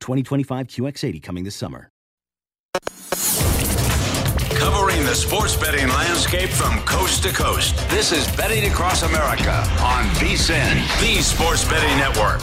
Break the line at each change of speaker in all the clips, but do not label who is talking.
2025 QX80 coming this summer.
Covering the sports betting landscape from coast to coast. This is Betting Across America on VSIN, the Sports Betting Network.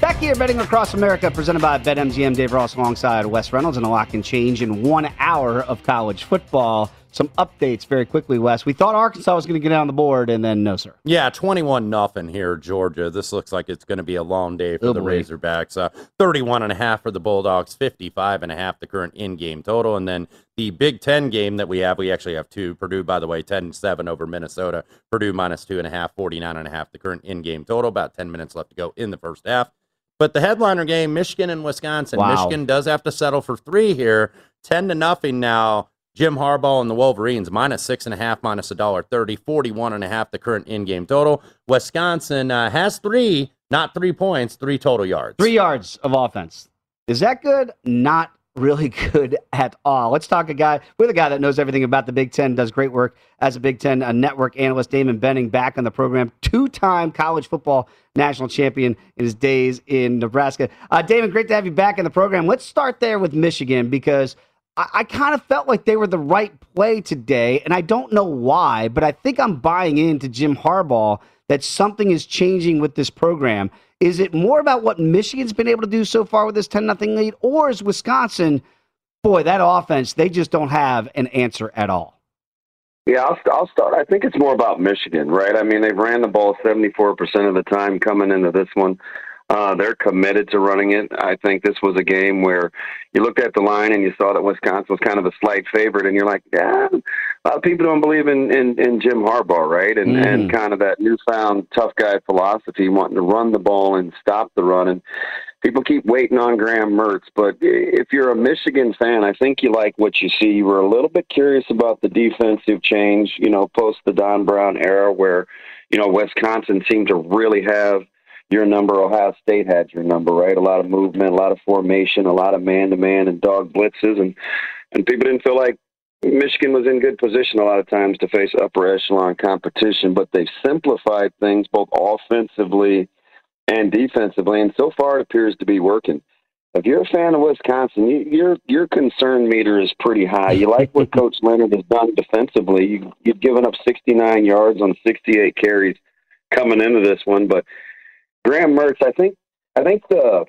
Back here, Betting Across America, presented by BetMGM. Dave Ross alongside Wes Reynolds, and a lot can change in one hour of college football some updates very quickly, Wes. We thought Arkansas was going to get on the board, and then no, sir.
Yeah, 21 nothing here, Georgia. This looks like it's going to be a long day for
Oh,
the
boy.
Razorbacks. Uh, 31 and a half for the Bulldogs, 55 and a half the current in-game total. And then the Big Ten game that we have, we actually have two. Purdue, by the way, 10-7 over Minnesota. Purdue minus two and a half, 49 and a half the current in-game total. About 10 minutes left to go in the first half. But the headliner game, Michigan and Wisconsin.
Wow.
Michigan does have to settle for three here. 10 to nothing now. Jim Harbaugh and the Wolverines minus six and a half, minus a dollar thirty, 41 and a half the current in-game total. Wisconsin uh, has three, not three points, three total yards.
Three yards of offense. Is that good? Not really good at all. Let's talk a guy with a guy that knows everything about the Big Ten, does great work as a Big Ten uh network analyst. Damon Benning back on the program, two-time college football national champion in his days in Nebraska. Uh, Damon, great to have you back in the program. Let's start there with Michigan because I, I kind of felt like they were the right play today, and I don't know why, but I think I'm buying into Jim Harbaugh that something is changing with this program. Is it more about what Michigan's been able to do so far with this 10 0 lead, or is Wisconsin, boy, that offense, they just don't have an answer at all?
Yeah, I'll, I'll start. I think it's more about Michigan, right? I mean, they've ran the ball 74% of the time coming into this one. Uh, they're committed to running it. I think this was a game where you looked at the line and you saw that Wisconsin was kind of a slight favorite, and you're like, yeah, a lot of people don't believe in, in, in Jim Harbaugh, right? And,
Mhm.
and kind of that newfound tough guy philosophy, wanting to run the ball and stop the run. And people keep waiting on Graham Mertz, but if you're a Michigan fan, I think you like what you see. You were a little bit curious about the defensive change, you know, post the Don Brown era, where you know Wisconsin seemed to really have your number. Ohio State had your number, right? A lot of movement, a lot of formation, a lot of man-to-man and dog blitzes, and and people didn't feel like Michigan was in good position a lot of times to face upper echelon competition, but they've simplified things both offensively and defensively, and so far it appears to be working. If you're a fan of Wisconsin, you, your your concern meter is pretty high. You like what Coach Leonhard has done defensively. You, you've given up 69 yards on 68 carries coming into this one, but Graham Mertz, I think, I think the,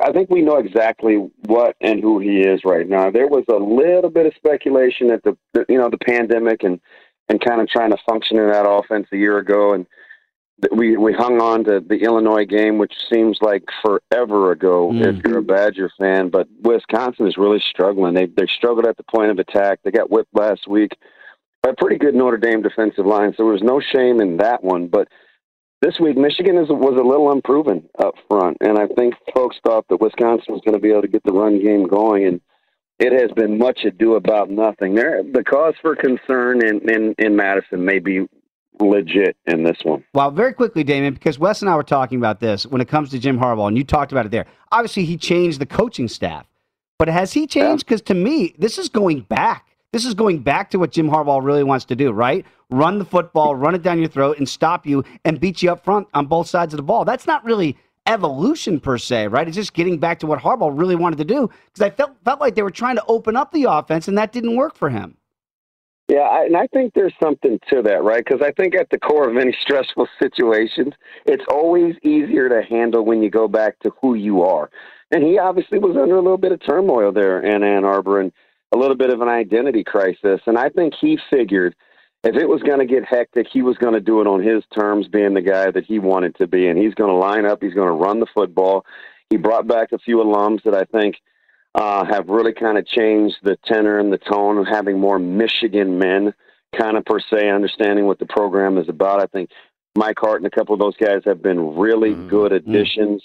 I think we know exactly what and who he is right now. There was a little bit of speculation at the, the you know, the pandemic and and kind of trying to function in that offense a year ago, and we we hung on to the Illinois game, which seems like forever ago
Mm.
if you're a Badger fan. But Wisconsin is really struggling. They they struggled at the point of attack. They got whipped last week by a pretty good Notre Dame defensive line, so there was no shame in that one. But this week, Michigan is, was a little unproven up front, and I think folks thought that Wisconsin was going to be able to get the run game going, and it has been much ado about nothing. There, the cause for concern in, in, in Madison may be legit in this one.
Well, very quickly, Damon, because Wes and I were talking about this when it comes to Jim Harbaugh, and you talked about it there. Obviously, he changed the coaching staff, but has he changed? Because to me, this is going back. This is going back to what Jim Harbaugh really wants to do, right? Run the football, run it down your throat, and stop you and beat you up front on both sides of the ball. That's not really evolution per se, right? It's just getting back to what Harbaugh really wanted to do. Because I felt felt like they were trying to open up the offense, and that didn't work for him.
Yeah, I, and I think there's something to that, right? Because I think at the core of any stressful situations, it's always easier to handle when you go back to who you are. And he obviously was under a little bit of turmoil there in Ann Arbor and a little bit of an identity crisis. And I think he figured if it was going to get hectic, he was going to do it on his terms, being the guy that he wanted to be. And he's going to line up, he's going to run the football. He brought back a few alums that I think uh, have really kind of changed the tenor and the tone of having more Michigan men, kind of per se, understanding what the program is about. I think Mike Hart and a couple of those guys have been really good additions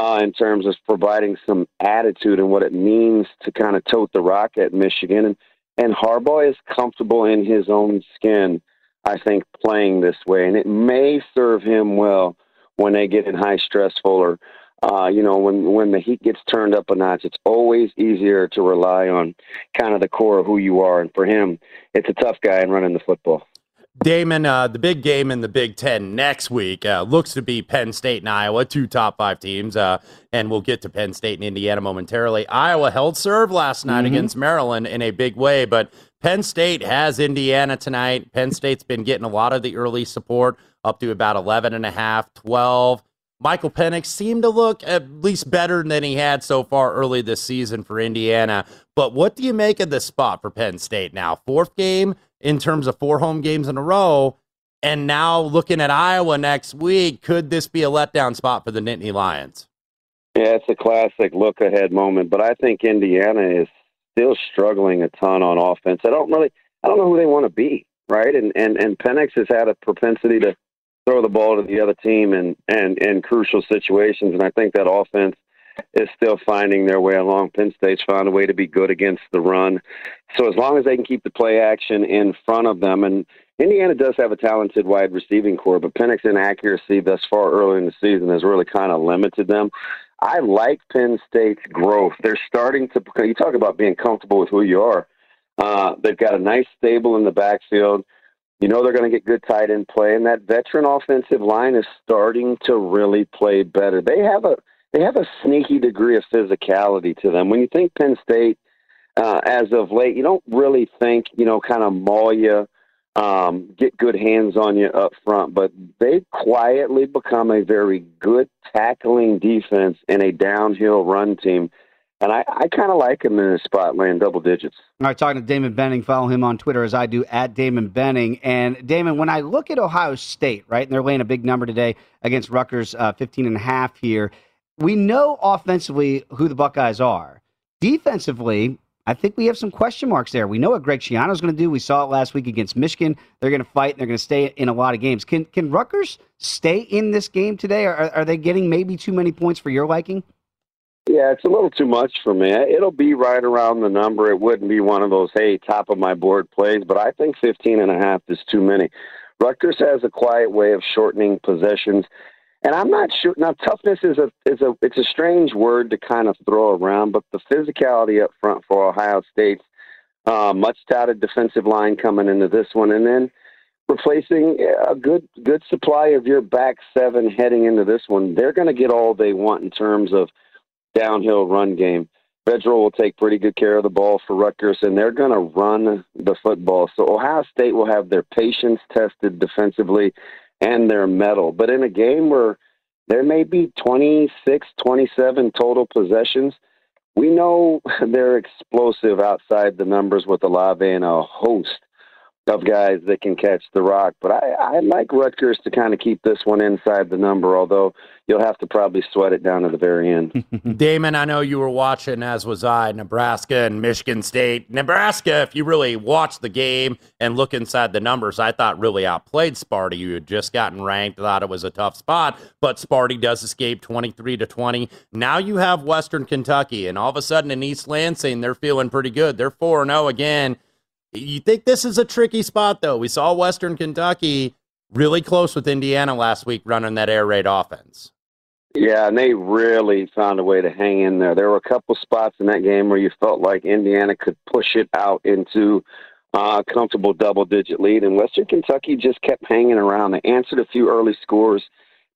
uh, in terms of providing some attitude and what it means to kind of tote the rock at Michigan. And, and Harbaugh is comfortable in his own skin, I think, playing this way. And it may serve him well when they get in high stressful or uh, you know, when when the heat gets turned up a notch, it's always easier to rely on kind of the core of who you are. And for him, it's a tough guy in running the football.
Damon, uh, the big game in the Big Ten next week uh, looks to be Penn State and Iowa, two top five teams. Uh, and we'll get to Penn State and Indiana momentarily. Iowa held serve last night
Mhm.
against Maryland in a big way, but Penn State has Indiana tonight. Penn State's been getting a lot of the early support up to about 11 and a half, 12. Michael Penix seemed to look at least better than he had so far early this season for Indiana. But what do you make of this spot for Penn State now? Fourth game in terms of four home games in a row. And now looking at Iowa next week, could this be a letdown spot for the Nittany Lions?
Yeah, it's a classic look ahead moment, but I think Indiana is still struggling a ton on offense. I don't really, I don't know who they want to be, right? And and and Penix has had a propensity to throw the ball to the other team in and in crucial situations, and I think that offense is still finding their way along. Penn State's found a way to be good against the run, so as long as they can keep the play action in front of them, and Indiana does have a talented wide receiving corps, but Penix inaccuracy thus far early in the season has really kind of limited them. I like Penn State's growth. They're starting to. You talk about being comfortable with who you are. Uh, they've got a nice stable in the backfield. You know they're going to get good tight end play, and that veteran offensive line is starting to really play better. They have a they have a sneaky degree of physicality to them. When you think Penn State, uh, as of late, you don't really think you know kind of maul you, um, get good hands on you up front, but they've quietly become a very good tackling defense and a downhill run team. And I, I kind of like them in a spot laying double digits.
All right, talking to Damon Benning. Follow him on Twitter as I do at Damon Benning. And Damon, when I look at Ohio State, right, and they're laying a big number today against Rutgers, uh, 15 and a half here, we know offensively who the Buckeyes are. Defensively, I think we have some question marks there. We know what Greg Schiano's going to do. We saw it last week against Michigan. They're going to fight. And they're going to stay in a lot of games. Can can Rutgers stay in this game today? Are, are they getting maybe too many points for your liking?
Yeah, it's a little too much for me. It'll be right around the number. It wouldn't be one of those, hey, top of my board plays, but I think 15 and a half is too many. Rutgers has a quiet way of shortening possessions. And I'm not sure now toughness is a is a it's a strange word to kind of throw around, but the physicality up front for Ohio State's uh, much touted defensive line coming into this one, and then replacing a good good supply of your back seven heading into this one. They're going to get all they want in terms of downhill run game. Vedral will take pretty good care of the ball for Rutgers, and they're going to run the football. So Ohio State will have their patience tested defensively and their mettle. But in a game where there may be 26, 27 total possessions, we know they're explosive outside the numbers with Olave and a host of guys that can catch the rock. But I, I like Rutgers to kind of keep this one inside the number, although you'll have to probably sweat it down to the very end.
Damon, I know you were watching, as was I, Nebraska and Michigan State. Nebraska, if you really watch the game and look inside the numbers, I thought really outplayed Sparty. You had just gotten ranked, thought it was a tough spot, but Sparty does escape 23 to 20. Now you have Western Kentucky, and all of a sudden in East Lansing, they're feeling pretty good. They're 4 0 again. You think this is a tricky spot, though? We saw Western Kentucky really close with Indiana last week running that air raid offense.
Yeah, and they really found a way to hang in there. There were a couple spots in that game where you felt like Indiana could push it out into uh, a comfortable double digit lead, and Western Kentucky just kept hanging around. They answered a few early scores,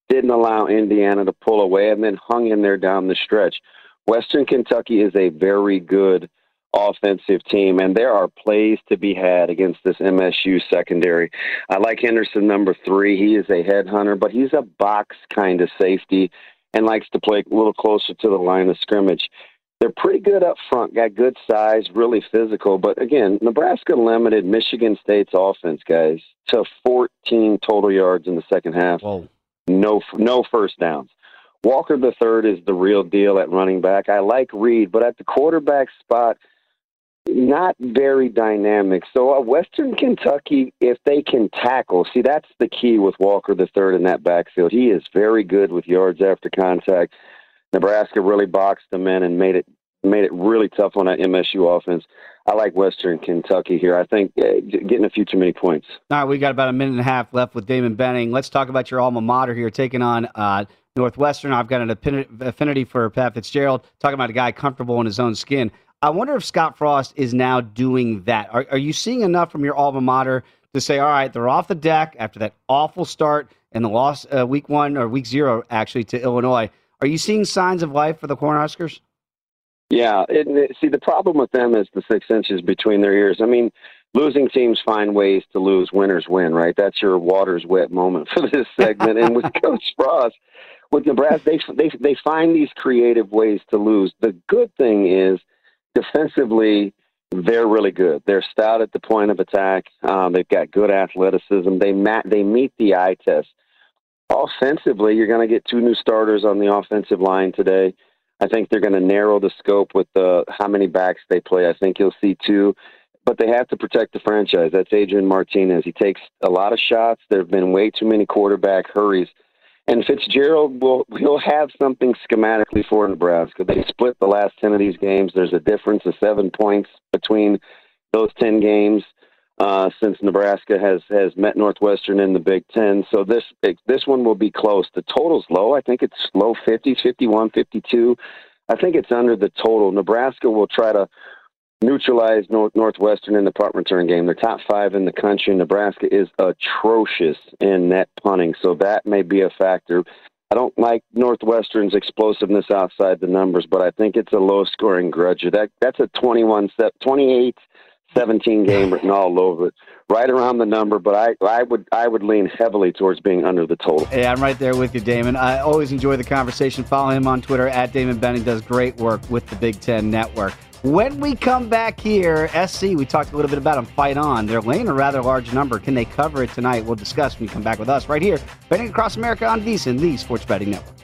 didn't allow Indiana to pull away, and then hung in there down the stretch. Western Kentucky is a very good offensive team, and there are plays to be had against this MSU secondary. I like Henderson, number three. He is a headhunter, but he's a box kind of safety and likes to play a little closer to the line of scrimmage. They're pretty good up front, got good size, really physical. But again, Nebraska limited Michigan State's offense, guys, to 14 total yards in the second half.
Whoa.
No, no first downs. Walker the third is the real deal at running back. I like Reed, but at the quarterback spot, not very dynamic. So uh, Western Kentucky, if they can tackle, see that's the key with Walker the third in that backfield. He is very good with yards after contact. Nebraska really boxed them in and made it made it really tough on that MSU offense. I like Western Kentucky here. I think uh, getting a few too many points.
All right, we got about a minute and a half left with Damon Benning. Let's talk about your alma mater here, taking on uh, Northwestern. I've got an affinity for Pat Fitzgerald. Talking about a guy comfortable in his own skin. I wonder if Scott Frost is now doing that. Are, are you seeing enough from your alma mater to say, all right, they're off the deck after that awful start and the loss uh, week one or week zero actually to Illinois? Are you seeing signs of life for the Cornhuskers?
Yeah, it, it, see the problem with them is the six inches between their ears. I mean, losing teams find ways to lose. Winners win, right? That's your water's wet moment for this segment. and with Coach Frost, with Nebraska, they they they find these creative ways to lose. The good thing is defensively, they're really good. They're stout at the point of attack. Um, they've got good athleticism. They mat, they meet the eye test. Offensively, you're going to get two new starters on the offensive line today. I think they're going to narrow the scope with the how many backs they play. I think you'll see two, but they have to protect the franchise. That's Adrian Martinez. He takes a lot of shots. There have been way too many quarterback hurries and Fitzgerald will he'll have something schematically for Nebraska. They split the last ten of these games. There's a difference of seven points between those ten games uh, since Nebraska has has met Northwestern in the Big Ten. So this this one will be close. The total's low. I think it's low 50s, 51, 52. I think it's under the total. Nebraska will try to neutralized North, Northwestern in the punt return game. They're top five in the country. Nebraska is atrocious in net punting, so that may be a factor. I don't like Northwestern's explosiveness outside the numbers, but I think it's a low scoring grudge. That that's a 21 28 17 game written all over it. Right around the number, but I, I would I would lean heavily towards being under the total.
Yeah, I'm right there with you, Damon. I always enjoy the conversation. Follow him on Twitter at Damon Benning. Does great work with the Big Ten Network. When we come back here, SC, we talked a little bit about them. Fight on. They're laying a rather large number. Can they cover it tonight? We'll discuss when you come back with us right here, betting across America on VSIN, the Sports Betting Network.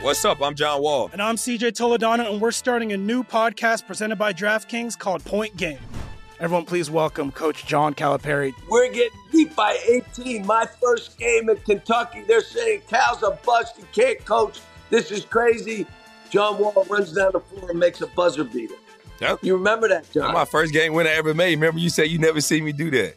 What's up? I'm John Wall.
And I'm CJ Toledano, and we're starting a new podcast presented by DraftKings called Point Game. Everyone, please welcome Coach John Calipari.
We're getting beat by 18. My first game in Kentucky, they're saying Cal's a bust. He can't coach. This is crazy. John Wall runs down the floor and makes a buzzer beater.
Yep.
You remember that, John?
That's my first game win I ever made. Remember, you said you never see me do that.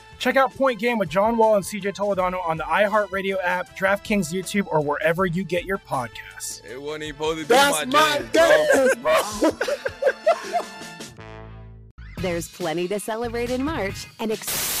Check out Point Game with John Wall and CJ Toledano on the iHeartRadio app, DraftKings YouTube, or wherever you get your podcasts.
It wasn't even supposed to
That's
be my,
my game,
bro.
There's plenty to celebrate in March and. Ex-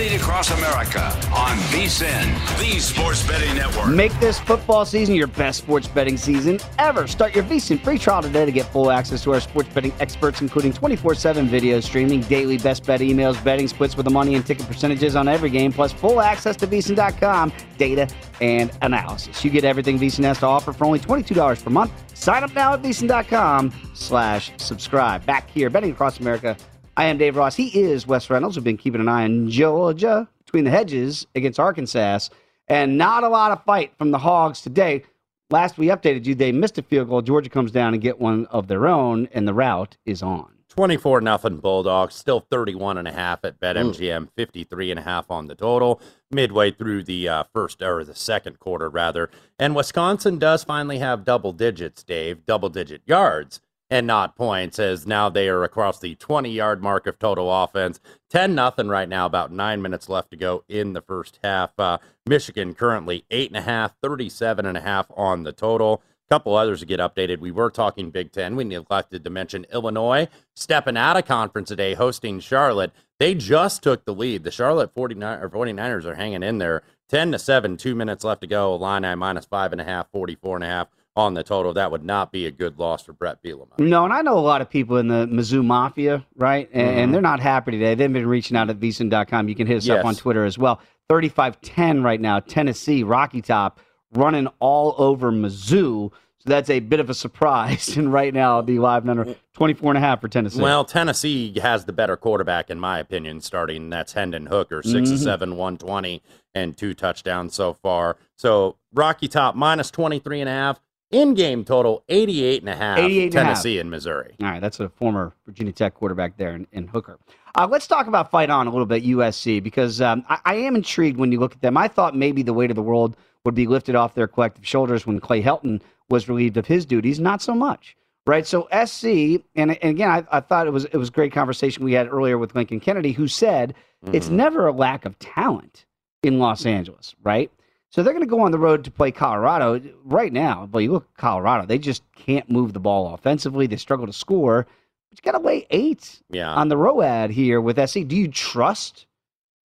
Betting Across America on VSIN, the Sports Betting Network.
Make this football season your best sports betting season ever. Start your VSIN free trial today to get full access to our sports betting experts, including 24-7 video streaming, daily best bet emails, betting splits with the money and ticket percentages on every game, plus full access to VSIN.com data and analysis. You get everything VSIN has to offer for only $22 per month. Sign up now at VSIN.com slash subscribe. Back here, Betting Across America, I am Dave Ross. He is Wes Reynolds. We've been keeping an eye on Georgia between the hedges against Arkansas, and not a lot of fight from the Hogs today. Last we updated you, they missed a field goal. Georgia comes down and get one of their own, and the route is on.
24 nothing Bulldogs, still 31 and a half at BetMGM, 53 and a half on the total, midway through the uh, first or the second quarter rather. And Wisconsin does finally have double digits, Dave, double digit yards and not points, as now they are across the 20 yard mark of total offense. 10 nothing right now, about nine minutes left to go in the first half. Uh, Michigan currently eight and a half, 37 and a half on the total. couple others to get updated. We were talking Big Ten. We neglected to mention Illinois stepping out of conference today, hosting Charlotte. They just took the lead. The Charlotte 49 or 49ers are hanging in there. 10 to 7, two minutes left to go. Line minus five and a half, 44 and a half on the total. That would not be a good loss for Brett Bielema.
No, and I know a lot of people in the Mizzou Mafia, right? And,
Mhm.
and they're not happy today. They've been reaching out at vsin.com. You can hit us
Yes.
up on Twitter as well. 35-10 right now, Tennessee, Rocky Top, running all over Mizzou. So that's a bit of a surprise. And right now, the live number, 24 and a half for Tennessee.
Well, Tennessee has the better quarterback, in my opinion, starting. That's Hendon Hooker, 6
Mhm.
to 7, 120, and two touchdowns so far. So Rocky Top minus 23 and a half. In game total, 88 and a half.
88 and a half.
Tennessee and Missouri.
All right, that's a former Virginia Tech quarterback there in, in Hooker. Uh, let's talk about fight on a little bit, USC, because um, I, I am intrigued when you look at them. I thought maybe the weight of the world would be lifted off their collective shoulders when Clay Helton was relieved of his duties. Not so much, right? So SC, and, and again, I, I thought it was it was a great conversation we had earlier with Lincoln Kennedy, who said it's
Mhm.
never a lack of talent in Los Angeles, right? So they're going to go on the road to play Colorado right now. Well, you look at Colorado; they just can't move the ball offensively. They struggle to score. But you got to lay eight
Yeah.
on the ROAD here with SC. Do you trust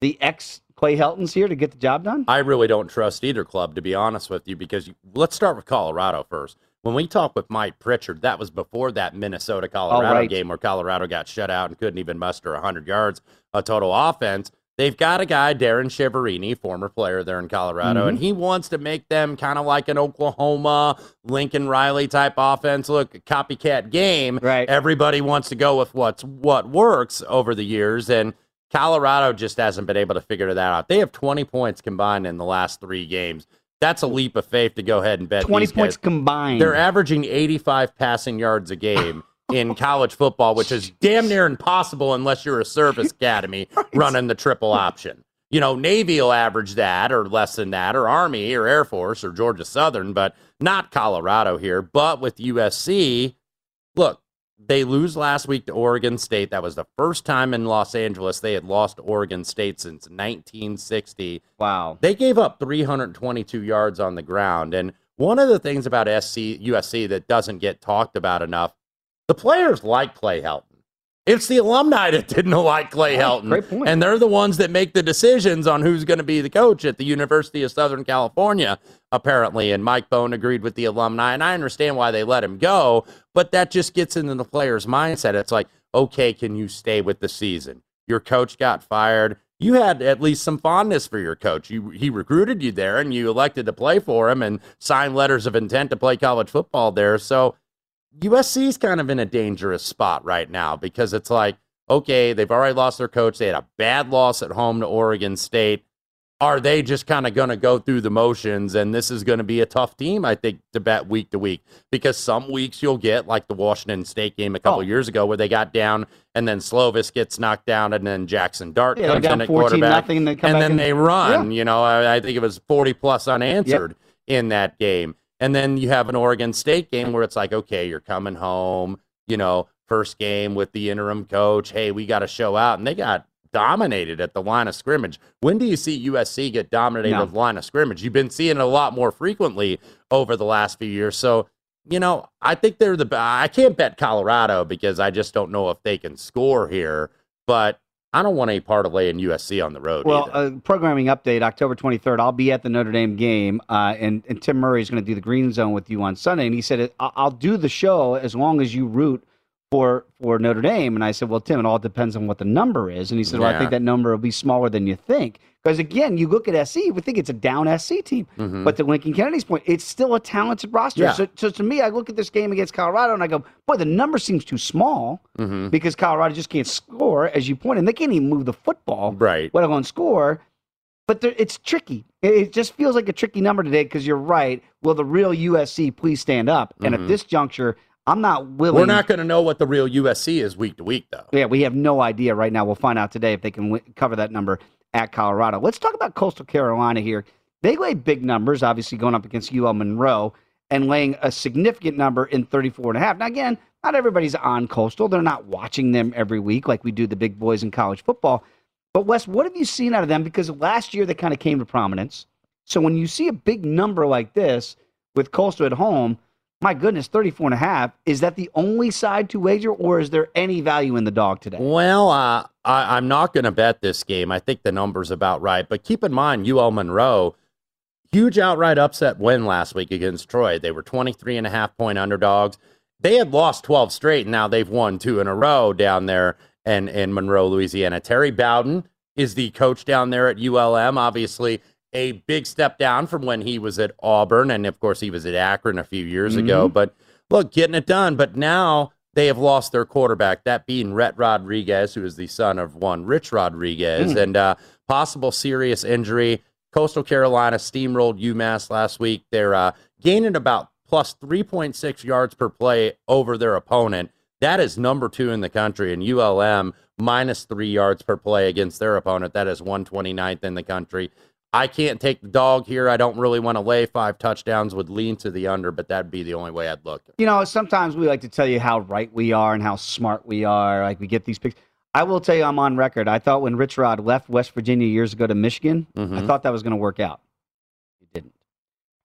the ex Clay Heltons here to get the job done?
I really don't trust either club, to be honest with you, because you, let's start with Colorado first. When we talked with Mike Pritchard, that was before that Minnesota Colorado
right.
game where Colorado got shut out and couldn't even muster 100 yards a total offense. They've got a guy, Darrin Chiaverini, former player there in Colorado, and mm-hmm. he wants to make them kind of like an Oklahoma, Lincoln Riley type offense. Look, a copycat game.
Right.
Everybody wants to go with what's what works over the years, and Colorado just hasn't been able to figure that out. They have 20 points combined in the last three games. That's a leap of faith to go ahead and bet
20
these
points
guys.
combined.
They're averaging 85 passing yards a game in college football, which is damn near impossible unless you're a service academy running the triple option. You know, Navy will average that or less than that, or Army or Air Force or Georgia Southern, but not Colorado here. But with USC, look, they lose last week to Oregon State. That was the first time in Los Angeles they had lost to Oregon State since 1960.
Wow.
They gave up 322 yards on the ground. And one of the things about SC USC that doesn't get talked about enough, the players like Clay Helton. It's the alumni that didn't like Clay Helton.
great point.
And they're the ones that make the decisions on who's going to be the coach at the University of Southern California, apparently. And Mike Bohn agreed with the alumni. And I understand why they let him go, but that just gets into the player's mindset. It's like, okay, can you stay with the season? Your coach got fired. You had at least some fondness for your coach. You, he recruited you there and you elected to play for him and signed letters of intent to play college football there. So USC is kind of in a dangerous spot right now because it's like, okay, they've already lost their coach. They had a bad loss at home to Oregon State. Are they just kind of going to go through the motions? And this is going to be a tough team, I think, to bet week to week because some weeks you'll get like the Washington State game a couple
Oh.
years ago where they got down and then Slovis gets knocked down and then Jackson Dart
Yeah,
comes in at quarterback
nothing,
and then
and-
they run. You know, I, I think it was 40 plus unanswered in that game. And then you have an Oregon State game where it's like, okay, you're coming home, you know, first game with the interim coach. Hey, we got to show out. And they got dominated at the line of scrimmage. When do you see USC get dominated
No.
at the line of scrimmage? You've been seeing it a lot more frequently over the last few years. So, you know, I think they're the I can't bet Colorado because I just don't know if they can score here, but I don't want any part of laying USC on the road.
Well, uh, programming update October 23rd. I'll be at the Notre Dame game, uh, and, and Tim Murray is going to do the Green Zone with you on Sunday. And he said, "I- I'll do the show as long as you root for for Notre Dame. And I said, Well, Tim, it all depends on what the number is. And he said, Well, I think that number will be smaller than you think. Because again, you look at SC, we think it's a down SC team.
Mhm.
But to Lincoln Kennedy's point, it's still a talented roster.
Yeah.
So, so to me, I look at this game against Colorado and I go, Boy, the number seems too small
Mhm.
because Colorado just can't score, as you pointed. And they can't even move the football
right.
let alone score. But there, it's tricky. It, it just feels like a tricky number today because you're right. Will the real USC please stand up? And
Mhm.
at this juncture, I'm not willing.
We're not going to know what the real USC is week to week, though.
Yeah, we have no idea right now. We'll find out today if they can wi- cover that number at Colorado. Let's talk about Coastal Carolina here. They lay big numbers, obviously going up against UL Monroe and laying a significant number in 34 and a half. Now, again, not everybody's on Coastal. They're not watching them every week like we do the big boys in college football. But Wes, what have you seen out of them? Because last year they kind of came to prominence. So when you see a big number like this with Coastal at home, my goodness, 34 and a half, is that the only side to wager or is there any value in the dog today?
Well, uh, I, I'm not going to bet this game. I think the number's about right. But keep in mind, UL Monroe, huge outright upset win last week against Troy. They were 23 and a half point underdogs. They had lost 12 straight, and now they've won two in a row down there in, in Monroe, Louisiana. Terry Bowden is the coach down there at ULM. Obviously, a big step down from when he was at Auburn, and of course, he was at Akron a few years ago.
Mhm.
But look, getting it done. But now they have lost their quarterback, that being Rhett Rodriguez, who is the son of one Rich Rodriguez,
Mm.
and uh, possible serious injury. Coastal Carolina steamrolled UMass last week. They're uh, gaining about plus 3.6 yards per play over their opponent. That is number two in the country, and ULM minus three yards per play against their opponent. That is 129th in the country. I can't take the dog here. I don't really want to lay five touchdowns. Would lean to the under, but that'd be the only way I'd look.
You know, sometimes we like to tell you how right we are and how smart we are. Like we get these picks. I will tell you, I'm on record. I thought when Rich Rod left West Virginia years ago to Michigan, I
Mhm.
thought that was going to work out. It didn't.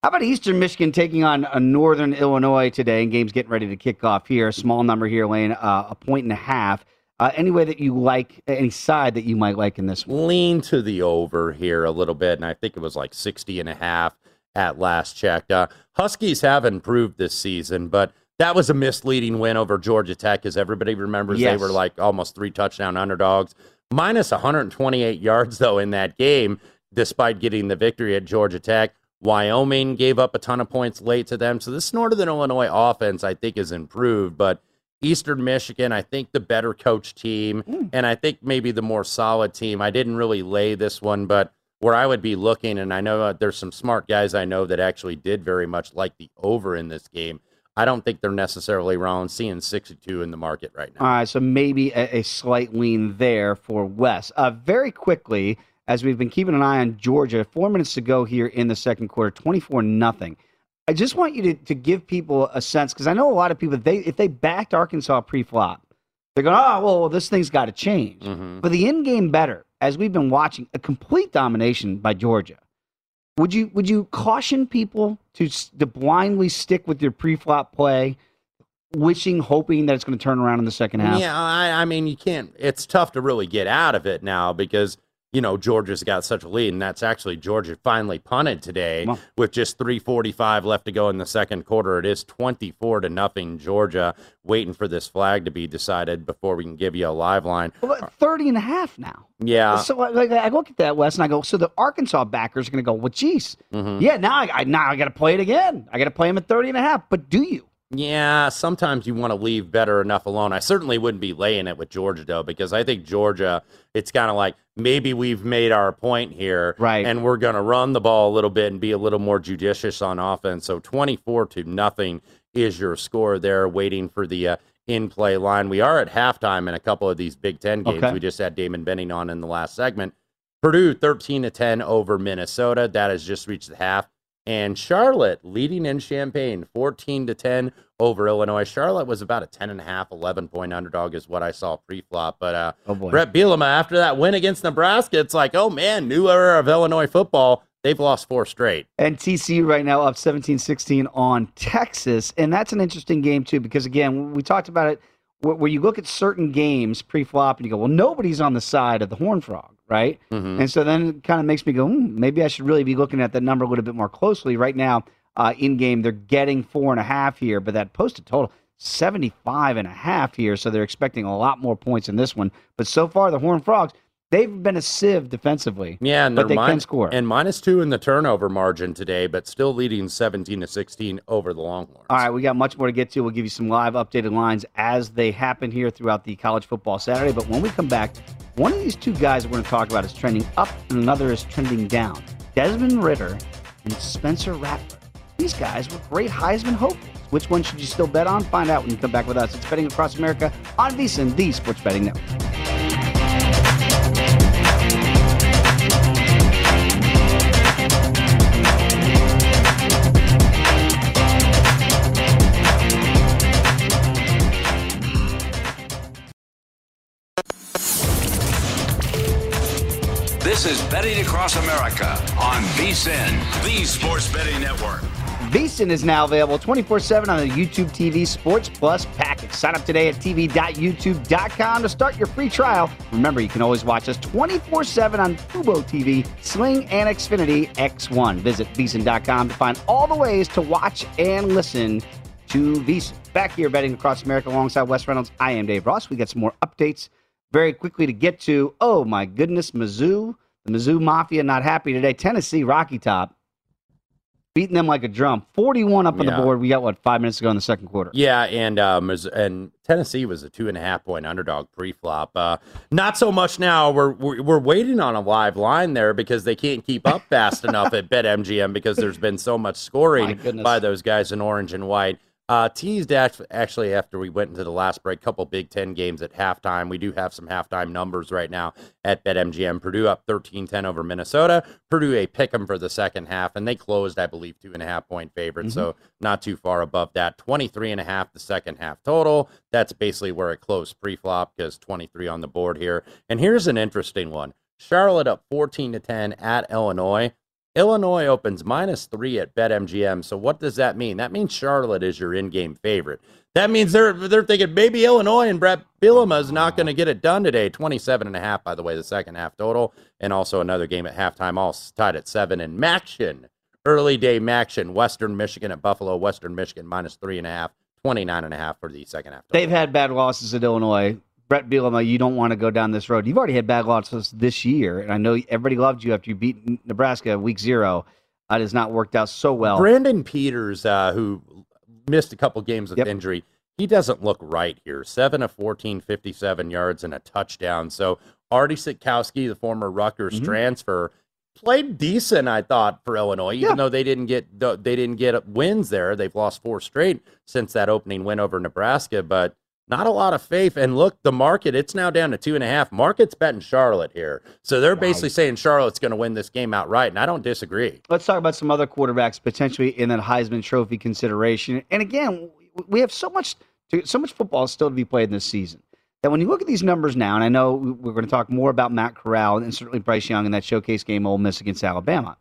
How about Eastern Michigan taking on a Northern Illinois today? And games getting ready to kick off here. A small number here, Lane, uh, a point and a half. Uh, any way that you like, any side that you might like in this one?
Lean to the over here a little bit, and I think it was like 60 and a half at last check. Uh, Huskies have improved this season, but that was a misleading win over Georgia Tech, as everybody remembers.
Yes.
They were like almost three touchdown underdogs, minus 128 yards though in that game, despite getting the victory at Georgia Tech. Wyoming gave up a ton of points late to them, so this Northern Illinois offense I think is improved, but. Eastern Michigan, I think the better coach team, and I think maybe the more solid team. I didn't really lay this one, but where I would be looking, and I know uh, there's some smart guys I know that actually did very much like the over in this game. I don't think they're necessarily wrong. Seeing 62 in the market right now.
All right, so maybe a, a slight lean there for Wes. Uh, very quickly, as we've been keeping an eye on Georgia, four minutes to go here in the second quarter, 24 nothing. I just want you to, to give people a sense because I know a lot of people they if they backed Arkansas pre-flop, they're going, oh well, this thing's got to change.
Mm-hmm.
For the in-game bettor, as we've been watching, a complete domination by Georgia. Would you would you caution people to to blindly stick with your pre-flop play, wishing, hoping that it's going to turn around in the second half?
Yeah, I, I mean, you can't. It's tough to really get out of it now because you know Georgia's got such a lead, and that's actually Georgia finally punted today with just 3:45 left to go in the second quarter. It is 24 to nothing Georgia, waiting for this flag to be decided before we can give you a live line.
Well, 30 and a half now.
Yeah.
So like, I look at that, Wes, and I go, so the Arkansas backers are going to go, well, geez,
Mhm.
yeah, now I, I now I got to play it again. I got to play him at 30 and a half. But do you?
Yeah, sometimes you want to leave better enough alone. I certainly wouldn't be laying it with Georgia though, because I think Georgia, it's kind of like maybe we've made our point here,
right?
And we're going to run the ball a little bit and be a little more judicious on offense. So twenty-four to nothing is your score there, waiting for the uh, in-play line. We are at halftime in a couple of these Big Ten games.
Okay.
We just had Damon Benning on in the last segment. Purdue 13 to 10 over Minnesota. That has just reached the half. And Charlotte leading in Champaign 14 to 10 over Illinois. Charlotte was about a 10 and a half, 11 point underdog is what I saw pre-flop. But uh,
Oh.
Brett Bielema, after that win against Nebraska, it's like, oh man, new era of Illinois football. They've lost four straight.
And TCU right now up 17-16 on Texas, and that's an interesting game too because again, we talked about it where, where you look at certain games pre-flop and you go, well, nobody's on the side of the Horn Frog, right?
Mhm.
And so then it kind of makes me go, hmm, maybe I should really be looking at that number a little bit more closely. Right now, uh, in game, they're getting four and a half here, but that posted total 75 and a half here, so they're expecting a lot more points in this one. But so far, the Horn Frogs, they've been a sieve defensively.
Yeah, and
but
they're
they
min-
can score.
and minus two in the turnover margin today, but still leading 17 to 16 over the Longhorns.
All right, we got much more to get to. We'll give you some live updated lines as they happen here throughout the college football Saturday. But when we come back, one of these two guys we're going to talk about is trending up, and another is trending down. Desmond Ridder and Spencer Rattler. These guys were great Heisman hopefuls. Which one should you still bet on? Find out when you come back with us. It's Betting Across America on VSiN, the Sports Betting Network.
This is Betting Across America on VSIN, the Sports Betting Network.
VSiN is now available 24-7 on the YouTube TV Sports Plus package. Sign up today at tv.youtube.com to start your free trial. Remember, you can always watch us 24-7 on Fubo TV, Sling, and Xfinity X1. Visit VSiN.com to find all the ways to watch and listen to VSiN. Back here betting across America alongside Wes Reynolds, I am Dave Ross. We got some more updates very quickly to get to. Oh, my goodness, Mizzou. The Mizzou Mafia not happy today. Tennessee, Rocky Top beating them like a drum. 41 up on
Yeah.
the board. We got, what, five minutes to go in the second quarter?
Yeah, and um, Mis- and Tennessee was a two and a half point underdog pre-flop. Uh, not so much now. We're, we're we're waiting on a live line there because they can't keep up fast enough at BetMGM because there's been so much scoring by those guys in orange and white. Uh, teased actually after we went into the last break, couple Big Ten games at halftime. We do have some halftime numbers right now at BetMGM. Purdue up 13-10 over Minnesota. Purdue a pick 'em for the second half, and they closed, I believe, two and a half point favorites. So not too far above that. 23 and a half the second half total. That's basically where it closed pre-flop because 23 on the board here. And here's an interesting one. Charlotte up 14 to 10 at Illinois. Illinois opens minus three at BetMGM. So what does that mean? That means Charlotte is your in-game favorite. That means they're they're thinking maybe Illinois and Brett Bielema is not going to get it done today. 27 and a half, by the way, the second half total. And also another game at halftime, all tied at seven. And MACtion, early day MACtion, Western Michigan at Buffalo, Western Michigan minus three and a half, 29 and a half for the second half.
They've had bad losses at Illinois. Brett Bielema, you don't want to go down this road. You've already had bad losses this year, and I know everybody loved you after you beat Nebraska week zero. It has not worked out so well.
Brandon Peters, uh, who missed a couple games with
Yep.
injury, he doesn't look right here. 7 of 14, 57 yards and a touchdown. So Artie Sitkowski, the former Rutgers
Mhm.
transfer, played decent, I thought, for Illinois, even
Yeah.
though they didn't get they didn't get wins there. They've lost four straight since that opening win over Nebraska, but not a lot of faith. And look, the market, it's now down to two and a half. Market's betting Charlotte here. So they're basically saying Charlotte's going to win this game outright, and I don't disagree.
Let's talk about some other quarterbacks potentially in that Heisman Trophy consideration. And again, we have so much, so much football still to be played in this season that when you look at these numbers now, and I know we're going to talk more about Matt Corral and certainly Bryce Young in that showcase game, Ole Miss against Alabama.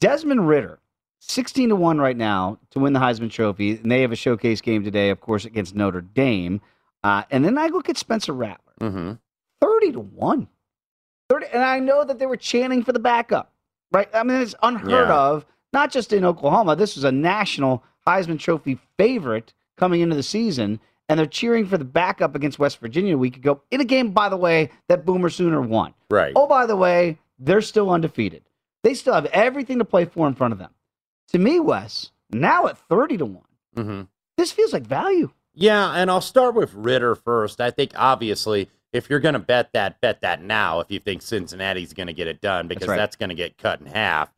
Desmond Ridder, sixteen to one right now to win the Heisman Trophy, and they have a showcase game today, of course, against Notre Dame. Uh, and then I look at Spencer Rattler,
Mm-hmm.
30 to 1. 30, and I know that they were chanting for the backup, right? I mean, it's unheard
Yeah.
of, not just in Oklahoma. This was a national Heisman Trophy favorite coming into the season, and they're cheering for the backup against West Virginia a week ago in a game, by the way, that Boomer Sooner won.
Right.
Oh, by the way, they're still undefeated. They still have everything to play for in front of them. To me, Wes, now at 30 to 1,
Mm-hmm.
this feels like value.
Yeah, and I'll start with Ridder first. I think obviously if you're going to bet that, bet that now. If you think Cincinnati's going to get it done, because
right.
that's going to get cut in half.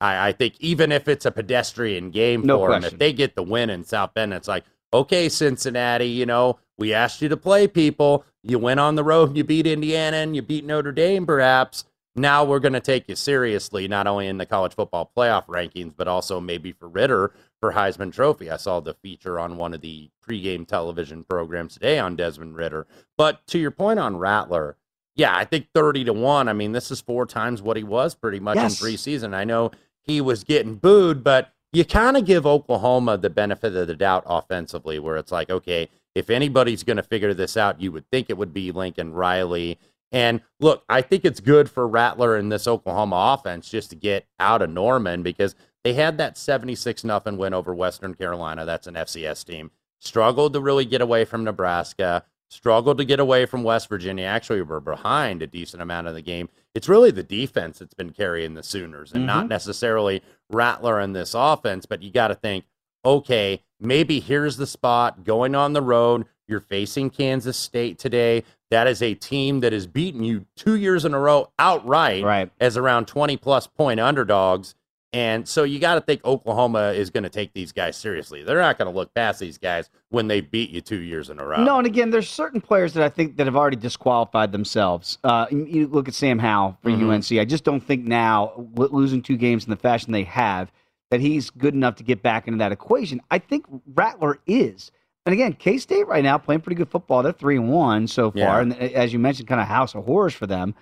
I, I think even if it's a pedestrian game
No
for them, if they get the win in South Bend, it's like, okay, Cincinnati, you know, we asked you to play people. You went on the road and you beat Indiana and you beat Notre Dame, perhaps. Now we're going to take you seriously, not only in the college football playoff rankings, but also maybe for Ridder for Heisman Trophy. I saw the feature on one of the pregame television programs today on Desmond Ridder. But to your point on Rattler, yeah, I think 30 to 1. I mean, this is four times what he was pretty much
Yes.
in preseason. I know he was getting booed, but you kind of give Oklahoma the benefit of the doubt offensively, where it's like, okay, if anybody's going to figure this out, you would think it would be Lincoln Riley. And look, I think it's good for Rattler and this Oklahoma offense just to get out of Norman because they had that 76 nothing win over Western Carolina. That's an FCS team. Struggled to really get away from Nebraska, struggled to get away from West Virginia. Actually, were behind a decent amount of the game. It's really the defense that's been carrying the Sooners and not
Mhm.
necessarily Rattler and this offense. But you got to think, okay, maybe here's the spot going on the road. You're facing Kansas State today. That is a team that has beaten you two years in a row outright
Right.
as around 20 plus point underdogs. And so you got to think Oklahoma is going to take these guys seriously. They're not going to look past these guys when they beat you two years in a row.
No, and again, there's certain players that I think that have already disqualified themselves. Uh, you look at Sam Howell for
Mhm.
UNC. I just don't think now, losing two games in the fashion they have, that he's good enough to get back into that equation. I think Rattler is. And again, K State right now playing pretty good football. They're three and one so far,
Yeah.
and uh, as you mentioned, kind of house of horrors for them.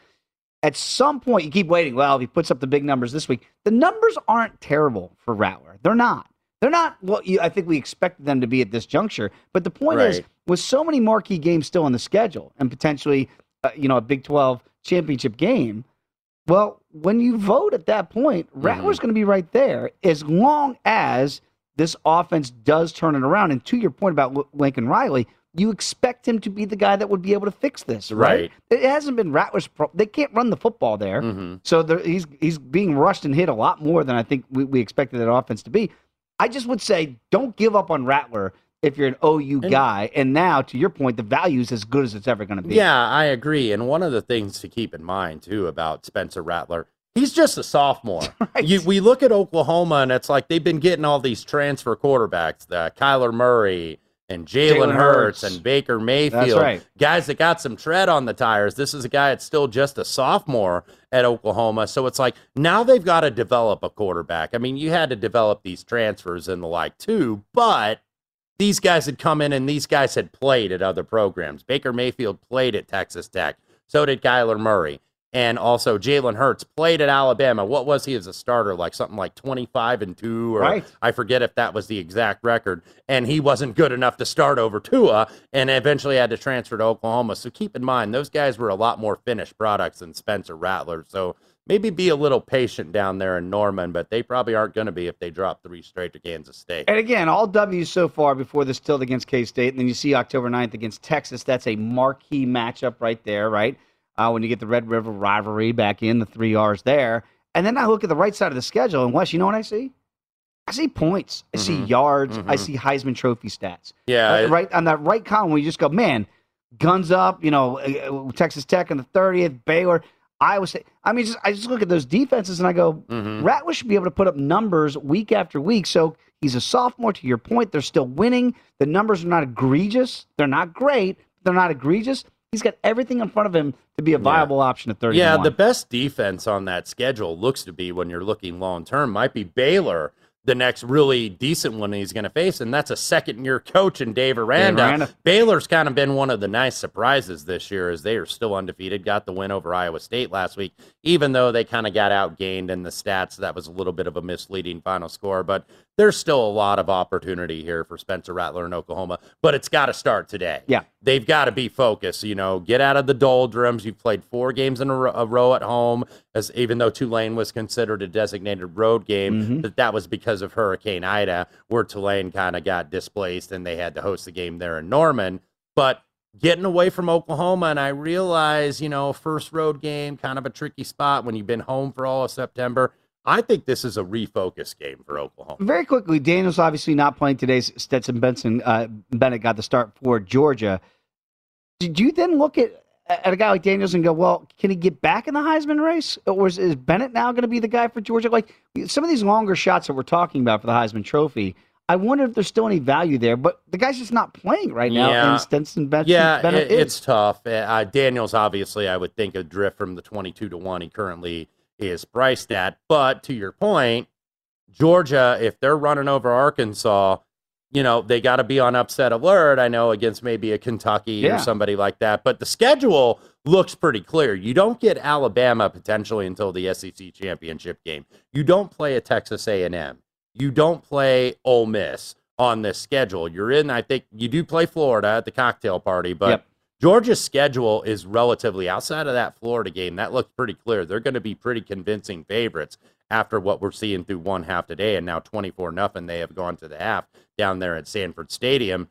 At some point, you keep waiting. Well, if he puts up the big numbers this week, the numbers aren't terrible for Rattler. They're not. They're not what you, I think we expected them to be at this juncture. But the point is, with so many marquee games still on the schedule and potentially, uh, you know, a Big 12 championship game, well, when you vote at that point, Rattler's going to be right there as long as this offense does turn it around. And to your point about Lincoln Riley, you expect him to be the guy that would be able to fix this, right?
Right.
It hasn't been Rattler's. Pro- they can't run the football there,
Mhm.
so there, he's he's being rushed and hit a lot more than I think we, we expected that offense to be. I just would say, don't give up on Rattler if you're an OU guy. And now, to your point, the value is as good as it's ever going to be.
Yeah, I agree. And one of the things to keep in mind too about Spencer Rattler, he's just a sophomore. you, we look at Oklahoma, and it's like they've been getting all these transfer quarterbacks, the Kyler Murray and Jalen Hurts. and Baker Mayfield,
right.
guys that got some tread on the tires. This is a guy that's still just a sophomore at Oklahoma, so it's like now they've got to develop a quarterback. I mean, you had to develop these transfers and the like too, but these guys had come in and these guys had played at other programs. Baker Mayfield played at Texas Tech. So did Kyler Murray. And also, Jalen Hurts played at Alabama. What was he as a starter? Like something like 25 and 2, or
Right.
I forget if that was the exact record. And he wasn't good enough to start over Tua and eventually had to transfer to Oklahoma. So keep in mind, those guys were a lot more finished products than Spencer Rattler. So maybe be a little patient down there in Norman, but they probably aren't going to be if they drop three straight to Kansas State.
And again, all W's so far before this tilt against K State. And then you see October 9th against Texas. That's a marquee matchup right there, right? Uh, when you get the Red River rivalry back in, the three R's there. And then I look at the right side of the schedule, and Wes, you know what I see? I see points. I see
Mhm.
yards. I
Mhm.
see Heisman Trophy stats.
Yeah,
Uh, right on that right column where you just go, man, guns up. You know, uh, uh, Texas Tech in the 30th, Baylor, Iowa State. I mean, just I just look at those defenses and I go,
Mhm.
Rattler should be able to put up numbers week after week. So he's a sophomore. To your point, they're still winning. The numbers are not egregious. They're not great. They're not egregious. He's got everything in front of him to be a viable option at 30.
Yeah, the best defense on that schedule looks to be when you're looking long term might be Baylor, the next really decent one he's going to face, and that's a second year coach in Dave Aranda.
Aranda.
Baylor's kind of been one of the nice surprises this year as they are still undefeated. Got the win over Iowa State last week, even though they kind of got outgained in the stats. That was a little bit of a misleading final score, but there's still a lot of opportunity here for Spencer Rattler in Oklahoma. But it's got to start today
Yeah.
they've got to be focused. You know, get out of the doldrums. You've played four games in a ro- a row at home, as even though Tulane was considered a designated road game,
Mm-hmm.
that that was because of Hurricane Ida, where Tulane kind of got displaced and they had to host the game there in Norman. But getting away from Oklahoma, and I realize, you know, first road game, kind of a tricky spot when you've been home for all of September. I think this is a refocus game for Oklahoma.
Very quickly, Daniels obviously not playing today. Stetson Benson uh, Bennett got the start for Georgia. Did you then look at at a guy like Daniels and go, well, can he get back in the Heisman race, or is, is Bennett now going to be the guy for Georgia? Like some of these longer shots that we're talking about for the Heisman Trophy, I wonder if there's still any value there. But the guy's just not playing right now,
Yeah.
and Stetson Benson
Yeah,
Bennett
it-
is.
it's tough. Uh, Daniels, obviously, I would think a drift from the 22 to 1 he currently is priced at. But to your point, Georgia, if they're running over Arkansas, you know, they got to be on upset alert. I know against maybe a Kentucky
Yeah.
or somebody like that. But the schedule looks pretty clear. You don't get Alabama potentially until the SEC championship game. You don't play a Texas A&M. You don't play Ole Miss on this schedule. You're in, I think, you do play Florida at the cocktail party, but
Yep.
Georgia's schedule is relatively outside of that Florida game. That looks pretty clear. They're going to be pretty convincing favorites after what we're seeing through one half today, and now 24 nothing. They have gone to the half down there at Sanford Stadium.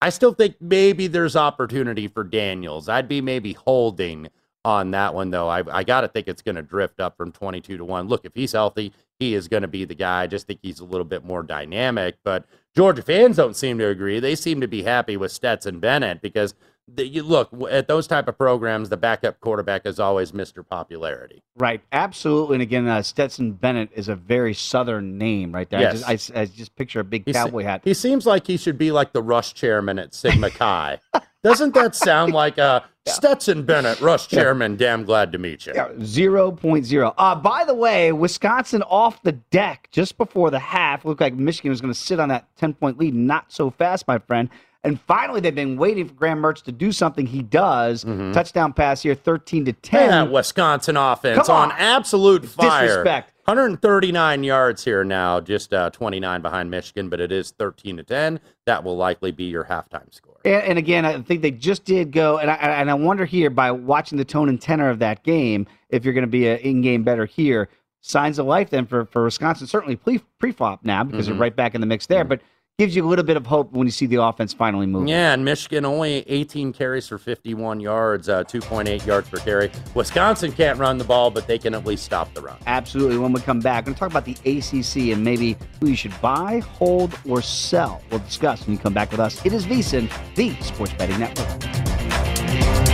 I still think maybe there's opportunity for Daniels. I'd be maybe holding on that one though. I, I got to think it's going to drift up from 22 to 1. Look, if he's healthy, he is going to be the guy. I just think he's a little bit more dynamic, but Georgia fans don't seem to agree. They seem to be happy with Stetson Bennett because the, you look at those type of programs, the backup quarterback is always Mr. Popularity.
Right, absolutely. And again, uh, Stetson Bennett is a very southern name, right there.
Yes.
I, just, I, I just picture a big
He se-
cowboy hat.
He seems like he should be like the rush chairman at Sigma Chi. Doesn't that sound like a Stetson Bennett, rush chairman? Damn glad to meet you.
Yeah, 0.0. Uh, by the way, Wisconsin off the deck just before the half. Looked like Michigan was going to sit on that 10 point lead. Not so fast, my friend. And finally, they've been waiting for Graham Mertz to do something. He does. Touchdown pass here, 13 to 10.
Mm-hmm. That Wisconsin offense
Come
on.
on.
absolute fire.
Disrespect.
139 yards here now, just uh, 29 behind Michigan, but it is 13 to 10. That will likely be your halftime score.
And, and again, I think they just did go, and I, and I wonder here by watching the tone and tenor of that game, if you're going to be an in-game bettor here. Signs of life then for, for Wisconsin, certainly pre pre-flop now because
Mhm.
you're right back in the mix there, but gives you a little bit of hope when you see the offense finally move.
Yeah, and Michigan only 18 carries for 51 yards, uh, 2.8 yards per carry. Wisconsin can't run the ball, but they can at least stop the run.
Absolutely. When we come back, we're going to talk about the ACC and maybe who you should buy, hold, or sell. We'll discuss when you come back with us. It is VSIN, the Sports Betting Network.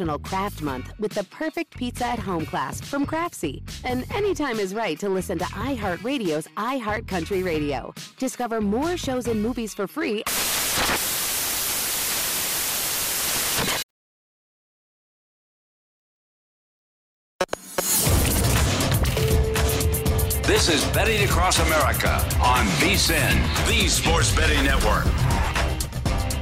National Craft Month with the perfect pizza at home class from Craftsy. And anytime is right to listen to iHeartRadio's iHeart Country Radio. Discover more shows and movies for free.
This is Betting Across America on VSIN, the Sports Betting Network.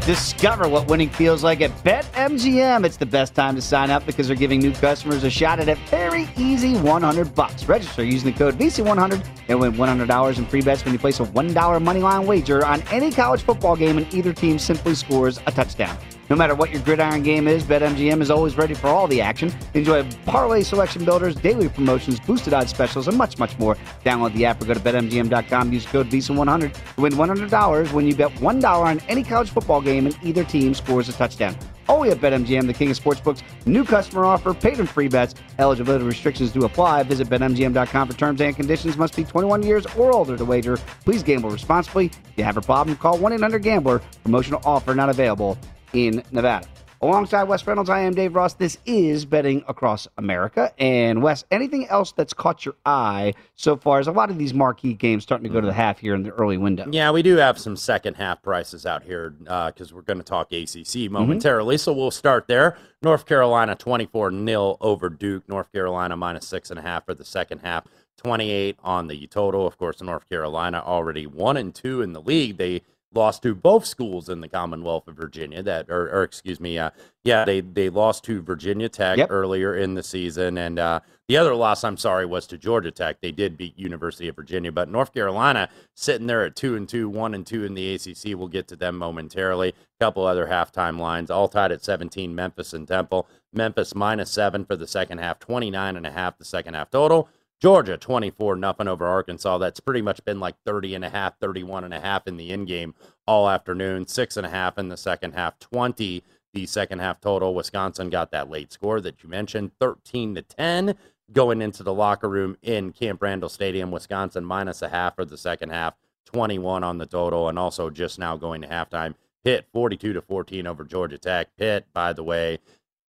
Discover what winning feels like at BetMGM. It's the best time to sign up because they're giving new customers a shot at a very easy 100 bucks. Register using the code VC100 and win $100 in free bets when you place a $1 money line wager on any college football game and either team simply scores a touchdown. No matter what your gridiron game is, BetMGM is always ready for all the action. Enjoy parlay selection builders, daily promotions, boosted odds specials, and much, much more. Download the app or go to BetMGM.com. Use code VISA100 to win $100 when you bet $1 on any college football game and either team scores a touchdown. Only at BetMGM, the king of sportsbooks. New customer offer, paid and free bets. Eligibility restrictions do apply. Visit BetMGM.com for terms and conditions. Must be 21 years or older to wager. Please gamble responsibly. If you have a problem, call 1-800-GAMBLER. Promotional offer not available in Nevada. Alongside Wes Reynolds, I am Dave Ross. This is Betting Across America. And Wes, anything else that's caught your eye so far? As a lot of these marquee games starting to go to the mm-hmm. half here in the early window.
Yeah, we do have some second half prices out here uh, because we're going to talk ACC mm-hmm. momentarily. So we'll start there. North Carolina 24 0 over Duke. North Carolina minus six and a half for the second half. 28 on the total. Of course, North Carolina already one and two in the league. They lost to both schools in the Commonwealth of Virginia. That, or, or excuse me, uh, yeah, they they lost to Virginia Tech
Yep.
earlier in the season, and uh, the other loss, I'm sorry, was to Georgia Tech. They did beat University of Virginia, but North Carolina sitting there at two and two, one and two in the ACC. We'll get to them momentarily. A couple other halftime lines, all tied at 17. Memphis and Temple. Memphis minus seven for the second half, 29 and a half the second half total. Georgia 24 nothing over Arkansas. That's pretty much been like 30 and a half, 31 and a half in the end game all afternoon, six and a half in the second half, 20 the second half total. Wisconsin got that late score that you mentioned, 13 to 10 going into the locker room in Camp Randall Stadium, Wisconsin minus a half for the second half, 21 on the total, and also just now going to halftime. Pitt 42 to 14 over Georgia Tech. Pitt, by the way,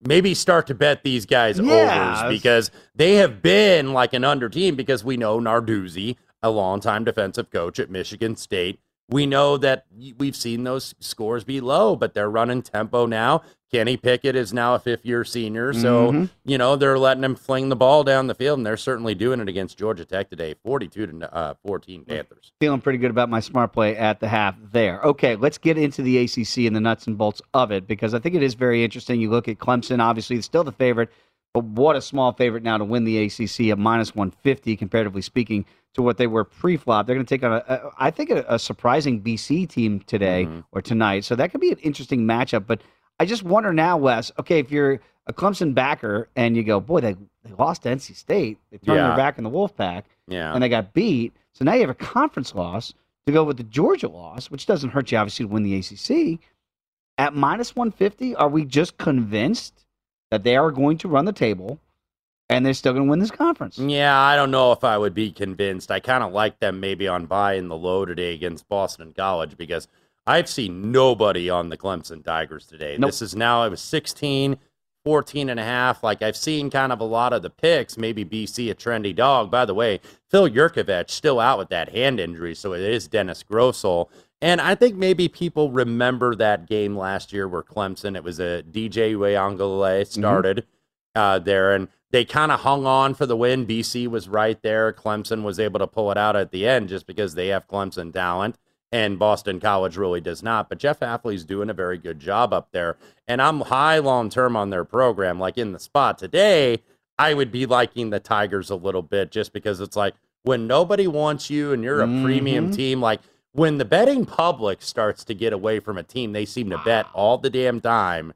maybe start to bet these guys
Yeah.
overs because they have been like an under team because we know Narduzzi, a longtime defensive coach at Michigan State. We know that we've seen those scores be low, but they're running tempo now. Kenny Pickett is now a fifth year senior. So,
Mhm.
you know, they're letting him fling the ball down the field, and they're certainly doing it against Georgia Tech today 42 to uh, 14 Panthers.
Feeling pretty good about my smart play at the half there. Okay, let's get into the ACC and the nuts and bolts of it because I think it is very interesting. You look at Clemson, obviously, it's still the favorite, but what a small favorite now to win the ACC at minus 150, comparatively speaking, to what they were pre flop. They're going to take on, a, a, I think, a, a surprising BC team today mm-hmm. or tonight. So that could be an interesting matchup. But I just wonder now, Wes, okay, if you're a Clemson backer and you go, boy, they, they lost to NC State, they turned
Yeah.
their back in the Wolfpack
Yeah.
and they got beat. So now you have a conference loss to go with the Georgia loss, which doesn't hurt you obviously to win the ACC. At minus 150, are we just convinced that they are going to run the table and they're still going to win this conference?
Yeah, I don't know if I would be convinced. I kind of like them maybe on buy in the low today against Boston College because I've seen nobody on the Clemson Tigers today.
Nope.
This is now, it was 16, 14 and a half. Like I've seen kind of a lot of the picks, maybe BC a trendy dog. By the way, Phil Jurkovec still out with that hand injury, so it is Dennis Grosel. And I think maybe people remember that game last year where Clemson, it was a DJ Uiagalelei started uh, there, and they kind of hung on for the win. BC was right there. Clemson was able to pull it out at the end just because they have Clemson talent, and Boston College really does not. But Jeff Hafley's doing a very good job up there, and I'm high long term on their program. Like in the spot today, I would be liking the Tigers a little bit just because it's like when nobody wants you and you're a premium
Mhm.
team, like when the betting public starts to get away from a team, they seem to bet all the damn time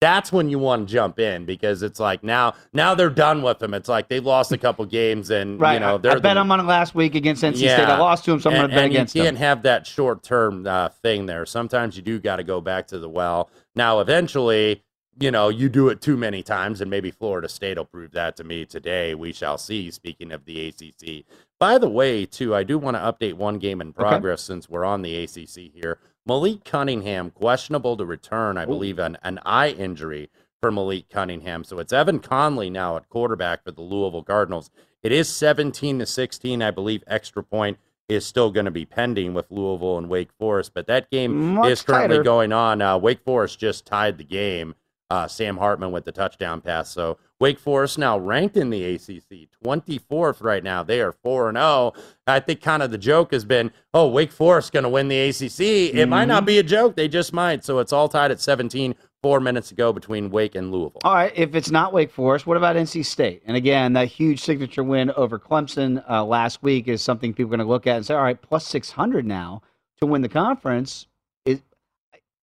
that's when you want to jump in because it's like now now they're done with them. It's like they've lost a couple games and
Right.
you know they're
I bet
the,
them on it last week against NC State. I lost to them, so I'm going to bet
and
against
you can't have that short term uh, thing there. Sometimes you do got to go back to the well. Now eventually, you know, you do it too many times, and maybe Florida State will prove that to me today. We shall see. Speaking of the ACC, by the way, too, I do want to update one game in progress since we're on the ACC here. Malik Cunningham questionable to return. I believe an an eye injury for Malik Cunningham. So it's Evan Conley now at quarterback for the Louisville Cardinals. It is 17 to 16. I believe extra point is still going to be pending with Louisville and Wake Forest, but that game
Much
is currently
tighter.
going on. Uh, Wake Forest just tied the game. Uh, Sam Hartman with the touchdown pass. So Wake Forest now ranked in the ACC, 24th right now. They are 4 and 0. I think kind of the joke has been, oh, Wake Forest going to win the ACC. It might not
Mhm.
be a joke. They just might. So it's all tied at 17, four minutes to go between Wake and Louisville.
All right, if it's not Wake Forest, what about NC State? And again, that huge signature win over Clemson uh, last week is something people are going to look at and say, all right, plus 600 now to win the conference.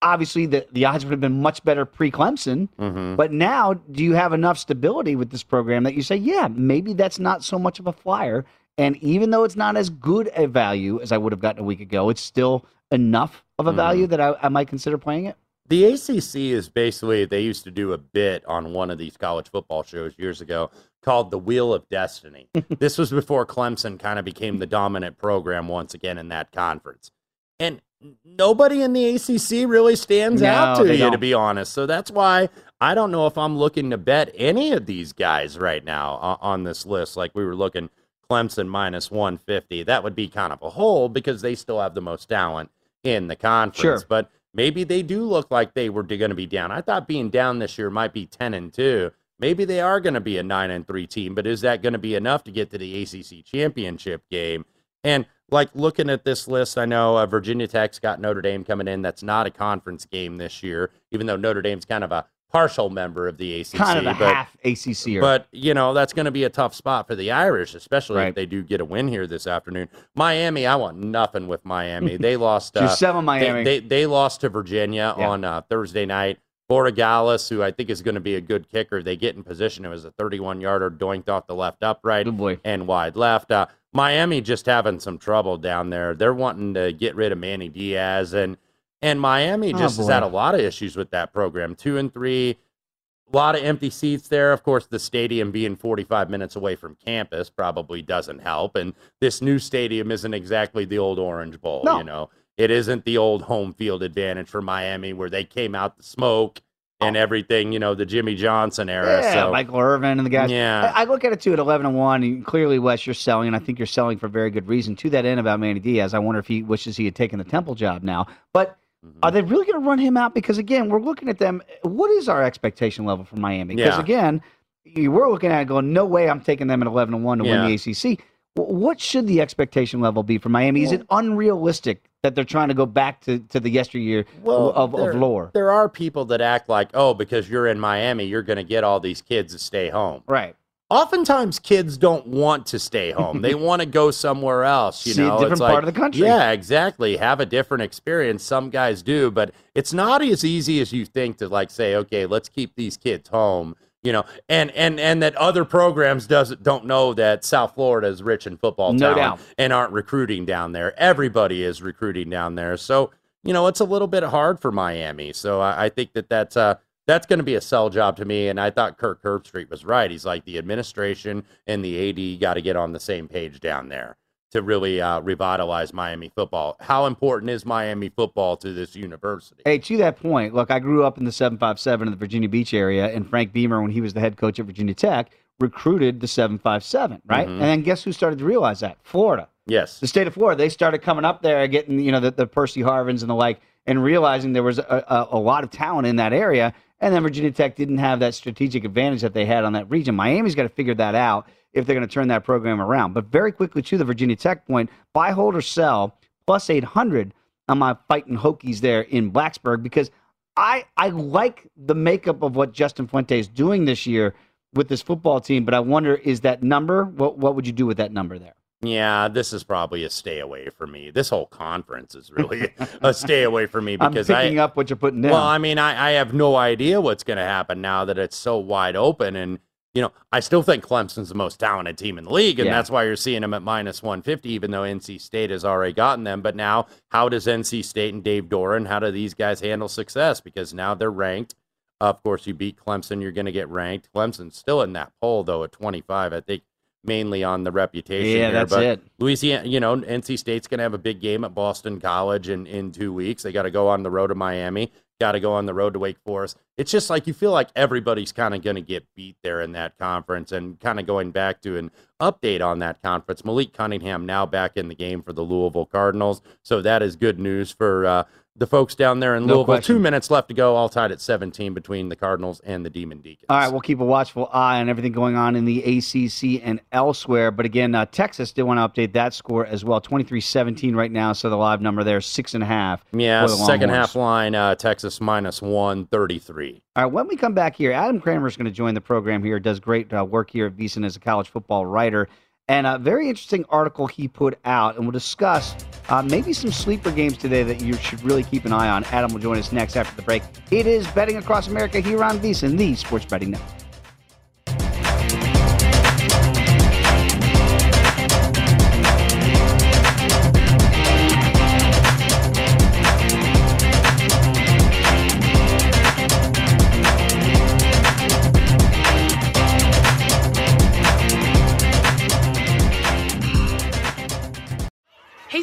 Obviously the, the odds would have been much better pre Clemson.
Mhm.
But now, do you have enough stability with this program that you say, yeah, maybe that's not so much of a flyer? And even though it's not as good a value as I would have gotten a week ago, it's still enough of a
Mhm.
value that I, I might consider playing it.
The ACC is basically, they used to do a bit on one of these college football shows years ago called The Wheel of Destiny. this was before Clemson kind of became the dominant program once again in that conference. And nobody in the ACC really stands out to you, to
don't.
be honest. So that's why I don't know if I'm looking to bet any of these guys right now o- on this list. Like we were looking Clemson minus 150. That would be kind of a hole because they still have the most talent in the conference.
Sure.
But maybe they do look like they were going to be down. I thought being down this year might be 10 and 2. Maybe they are going to be a 9 and 3 team, but is that going to be enough to get to the ACC championship game? And like looking at this list, I know uh, Virginia Tech's got Notre Dame coming in. That's not a conference game this year, even though Notre Dame's kind of a partial member of the ACC.
Kind of a
but,
half ACC.
but you know that's going to be a tough spot for the Irish, especially
Right.
if they do get a win here this afternoon. Miami, I want nothing with Miami. They lost. Uh,
seven
they-
Miami.
They, they lost to Virginia
Yeah.
on uh, Thursday night. Borregales, who I think is going to be a good kicker, they get in position. It was a 31 yarder doinked off the left upright and wide left. Uh, Miami just having some trouble down there. They're wanting to get rid of Manny Diaz and and Miami
Oh,
just has had a lot of issues with that program. Two and three, a lot of empty seats there. Of course, the stadium being 45 minutes away from campus probably doesn't help. And this new stadium isn't exactly the old Orange Bowl,
No.
you know. It isn't the old home field advantage for Miami where they came out the smoke and everything, you know, the Jimmy Johnson era.
Oh. Yeah,
so
Michael Irvin and the guys.
Yeah.
I, I look at it too at eleven and one. And clearly, Wes, you're selling, and I think you're selling for very good reason. To that end, about Manny Diaz, I wonder if he wishes he had taken the Temple job now. But
Mm-hmm.
are they really going to run him out? Because again, we're looking at them. What is our expectation level for Miami? Because
Yeah.
again, you we're looking at it going, no way, I'm taking them at eleven and one to
Yeah.
win the ACC. What should the expectation level be for Miami? Is it unrealistic that they're trying to go back to, to the yesteryear of,
there,
of lore?
There are people that act like, oh, because you're in Miami, you're going to get all these kids to stay home.
Right.
Oftentimes, kids don't want to stay home. they want to go somewhere else. You
See a
know,
different
It's
part
like-
of the country.
Yeah, exactly. Have a different experience. Some guys do, but it's not as easy as you think to like say, okay, let's keep these kids home. You know, and and and that other programs doesn't don't know that South Florida is rich in football
No
talent
doubt.
and aren't recruiting down there. Everybody is recruiting down there, so you know it's a little bit hard for Miami. So I, I think that that's uh that's going to be a sell job to me. And I thought Kirk Herbstreit was right. He's like the administration and the AD got to get on the same page down there to really uh, revitalize Miami football. How important is Miami football to this university?
Hey, to that point, look, I grew up in the 757 in the Virginia Beach area, and Frank Beamer, when he was the head coach at Virginia Tech, recruited the 757, right?
Mhm.
And then guess who started to realize that? Florida.
Yes.
The state of Florida. They started coming up there, getting, you know, the, the Percy Harvins and the like, and realizing there was a, a, a lot of talent in that area. And then Virginia Tech didn't have that strategic advantage that they had on that region. Miami's got to figure that out if they're going to turn that program around. But very quickly to the Virginia Tech point, buy, hold, or sell plus 800 on my fighting Hokies there in Blacksburg because I I like the makeup of what Justin Fuente is doing this year with this football team. But I wonder, is that number? What what would you do with that number there?
Yeah, this is probably a stay away for me. This whole conference is really a stay away for me because I'm
picking
I
up what you're putting down.
Well, I mean, I, I have no idea what's going to happen now that it's so wide open. And, you know, I still think Clemson's the most talented team in the league. And
Yeah.
that's why you're seeing them at minus 150, even though NC State has already gotten them. But now, how does NC State and Dave Doeren, how do these guys handle success? Because now they're ranked. Of course, you beat Clemson, you're going to get ranked. Clemson's still in that poll, though, at 25. I think mainly on the reputation.
Yeah,
here.
that's
but
it.
Louisiana, you know, NC State's going to have a big game at Boston College in, in two weeks. They got to go on the road to Miami, got to go on the road to Wake Forest. It's just like you feel like everybody's kind of going to get beat there in that conference. And kind of going back to an update on that conference, Malik Cunningham now back in the game for the Louisville Cardinals. So that is good news for uh, the folks down there in
No
Louisville.
question.
Two minutes left to go, all tied at 17 between the Cardinals and the Demon Deacons.
All right, we'll keep a watchful eye on everything going on in the ACC and elsewhere. But again, uh, Texas did want to update that score as well. 23-17 right now, so the live number there, six and a half.
Yeah,
for the
second half line, uh, Texas minus 133.
All right, when we come back here, Adam Kramer is going to join the program here. Does great uh, work here at VSiN as a college football writer. And a very interesting article he put out, and we'll discuss uh, maybe some sleeper games today that you should really keep an eye on. Adam will join us next after the break. It is Betting Across America here on VSiN, the Sports Betting Network.